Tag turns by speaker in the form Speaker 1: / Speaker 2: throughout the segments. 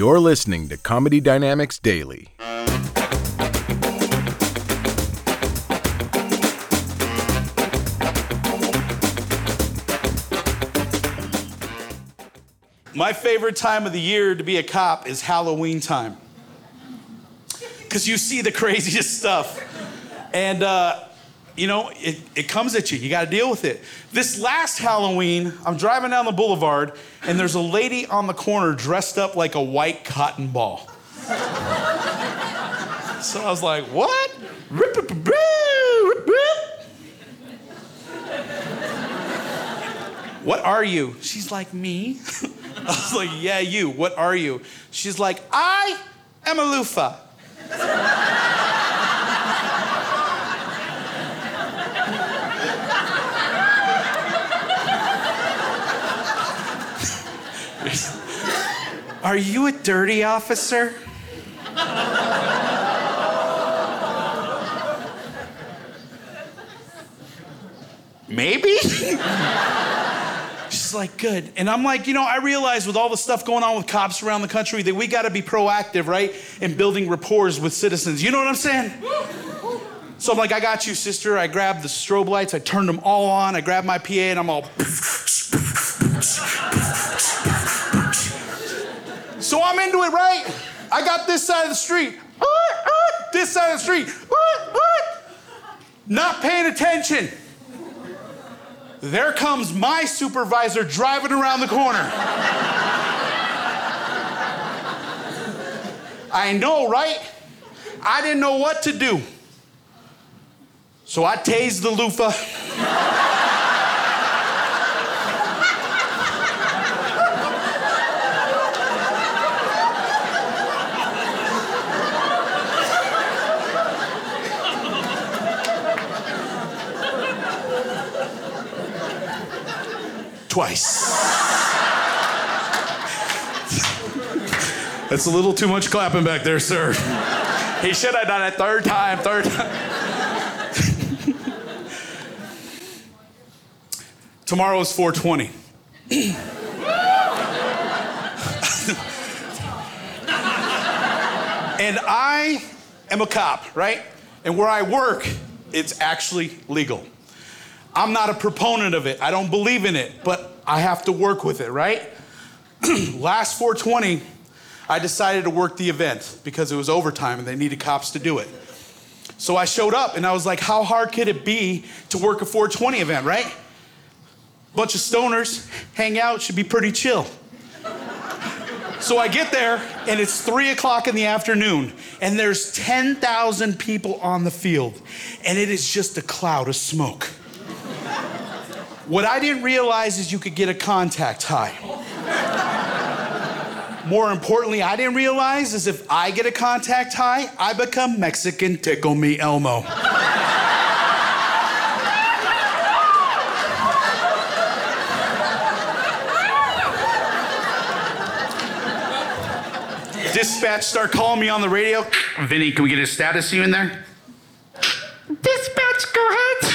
Speaker 1: You're listening to Comedy Dynamics Daily.
Speaker 2: My favorite time of the year to be a cop is Halloween time. Because you see the craziest stuff. And, uh, you know, it, it comes at you. You got to deal with it. This last Halloween, I'm driving down the boulevard, and there's a lady on the corner dressed up like a white cotton ball. so I was like, what? What are you? She's like, me? I was like, yeah, you. What are you? She's like, I am a loofah. Are you a dirty officer? Maybe? She's like, good. And I'm like, you know, I realize with all the stuff going on with cops around the country that we got to be proactive, right? In building rapport with citizens. You know what I'm saying? So I'm like, I got you, sister. I grabbed the strobe lights, I turned them all on, I grabbed my PA, and I'm all. So I'm into it, right? I got this side of the street, this side of the street, not paying attention. There comes my supervisor driving around the corner. I know, right? I didn't know what to do. So I tased the loofah. Twice. That's a little too much clapping back there, sir. He should have done it third time, third time. Tomorrow is 420. and I am a cop, right? And where I work, it's actually legal. I'm not a proponent of it. I don't believe in it, but I have to work with it, right? Last 420, I decided to work the event because it was overtime and they needed cops to do it. So I showed up and I was like, how hard could it be to work a 420 event, right? Bunch of stoners hang out, should be pretty chill. So I get there and it's three o'clock in the afternoon and there's 10,000 people on the field and it is just a cloud of smoke. What I didn't realize is you could get a contact high. More importantly, I didn't realize is if I get a contact high, I become Mexican Tickle Me Elmo. Dispatch start calling me on the radio. Vinnie, can we get a status you in there?
Speaker 3: Dispatch, go ahead.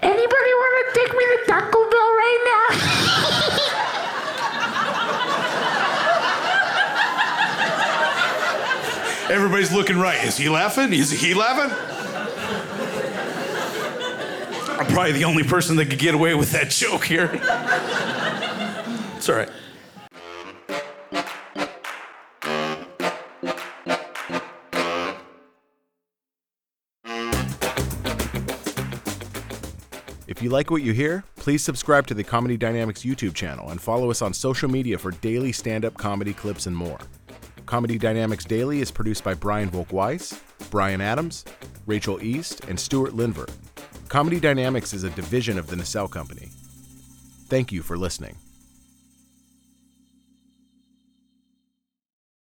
Speaker 3: Anybody want to take me to Taco Bell right now?
Speaker 2: Everybody's looking right. Is he laughing? Is he laughing? I'm probably the only person that could get away with that joke here. It's all right.
Speaker 1: If you like what you hear, please subscribe to the Comedy Dynamics YouTube channel and follow us on social media for daily stand up comedy clips and more. Comedy Dynamics Daily is produced by Brian Volkweiss, Brian Adams, Rachel East, and Stuart Linver. Comedy Dynamics is a division of the Nacelle Company. Thank you for listening.